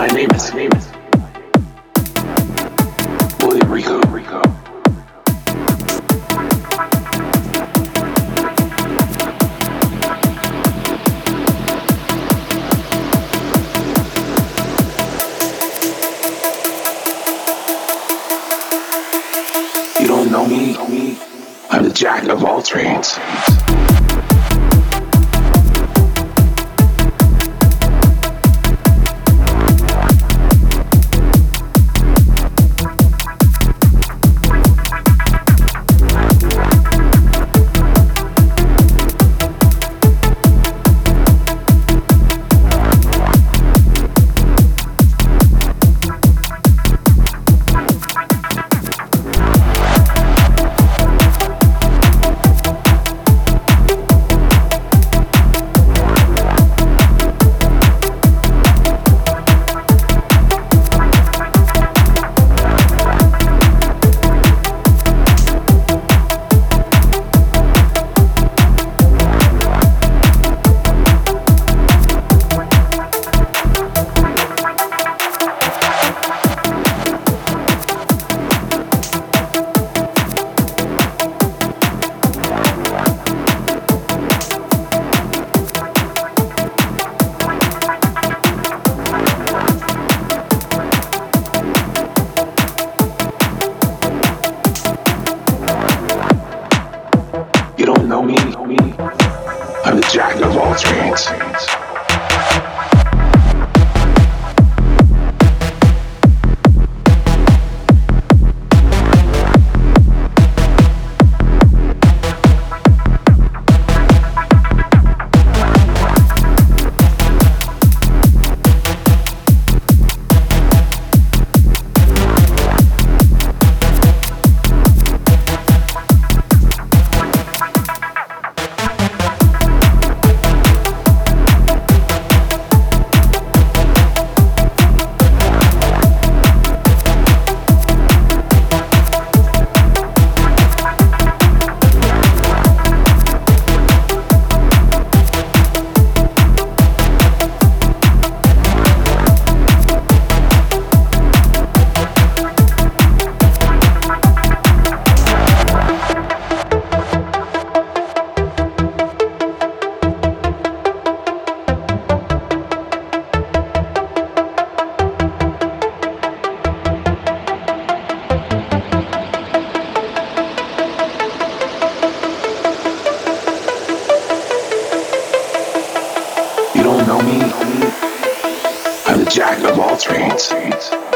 My name is William Rico. Rico. You don't know me. I'm the jack of all trades. Know me. I'm the jack of all trades. Jack of all trades.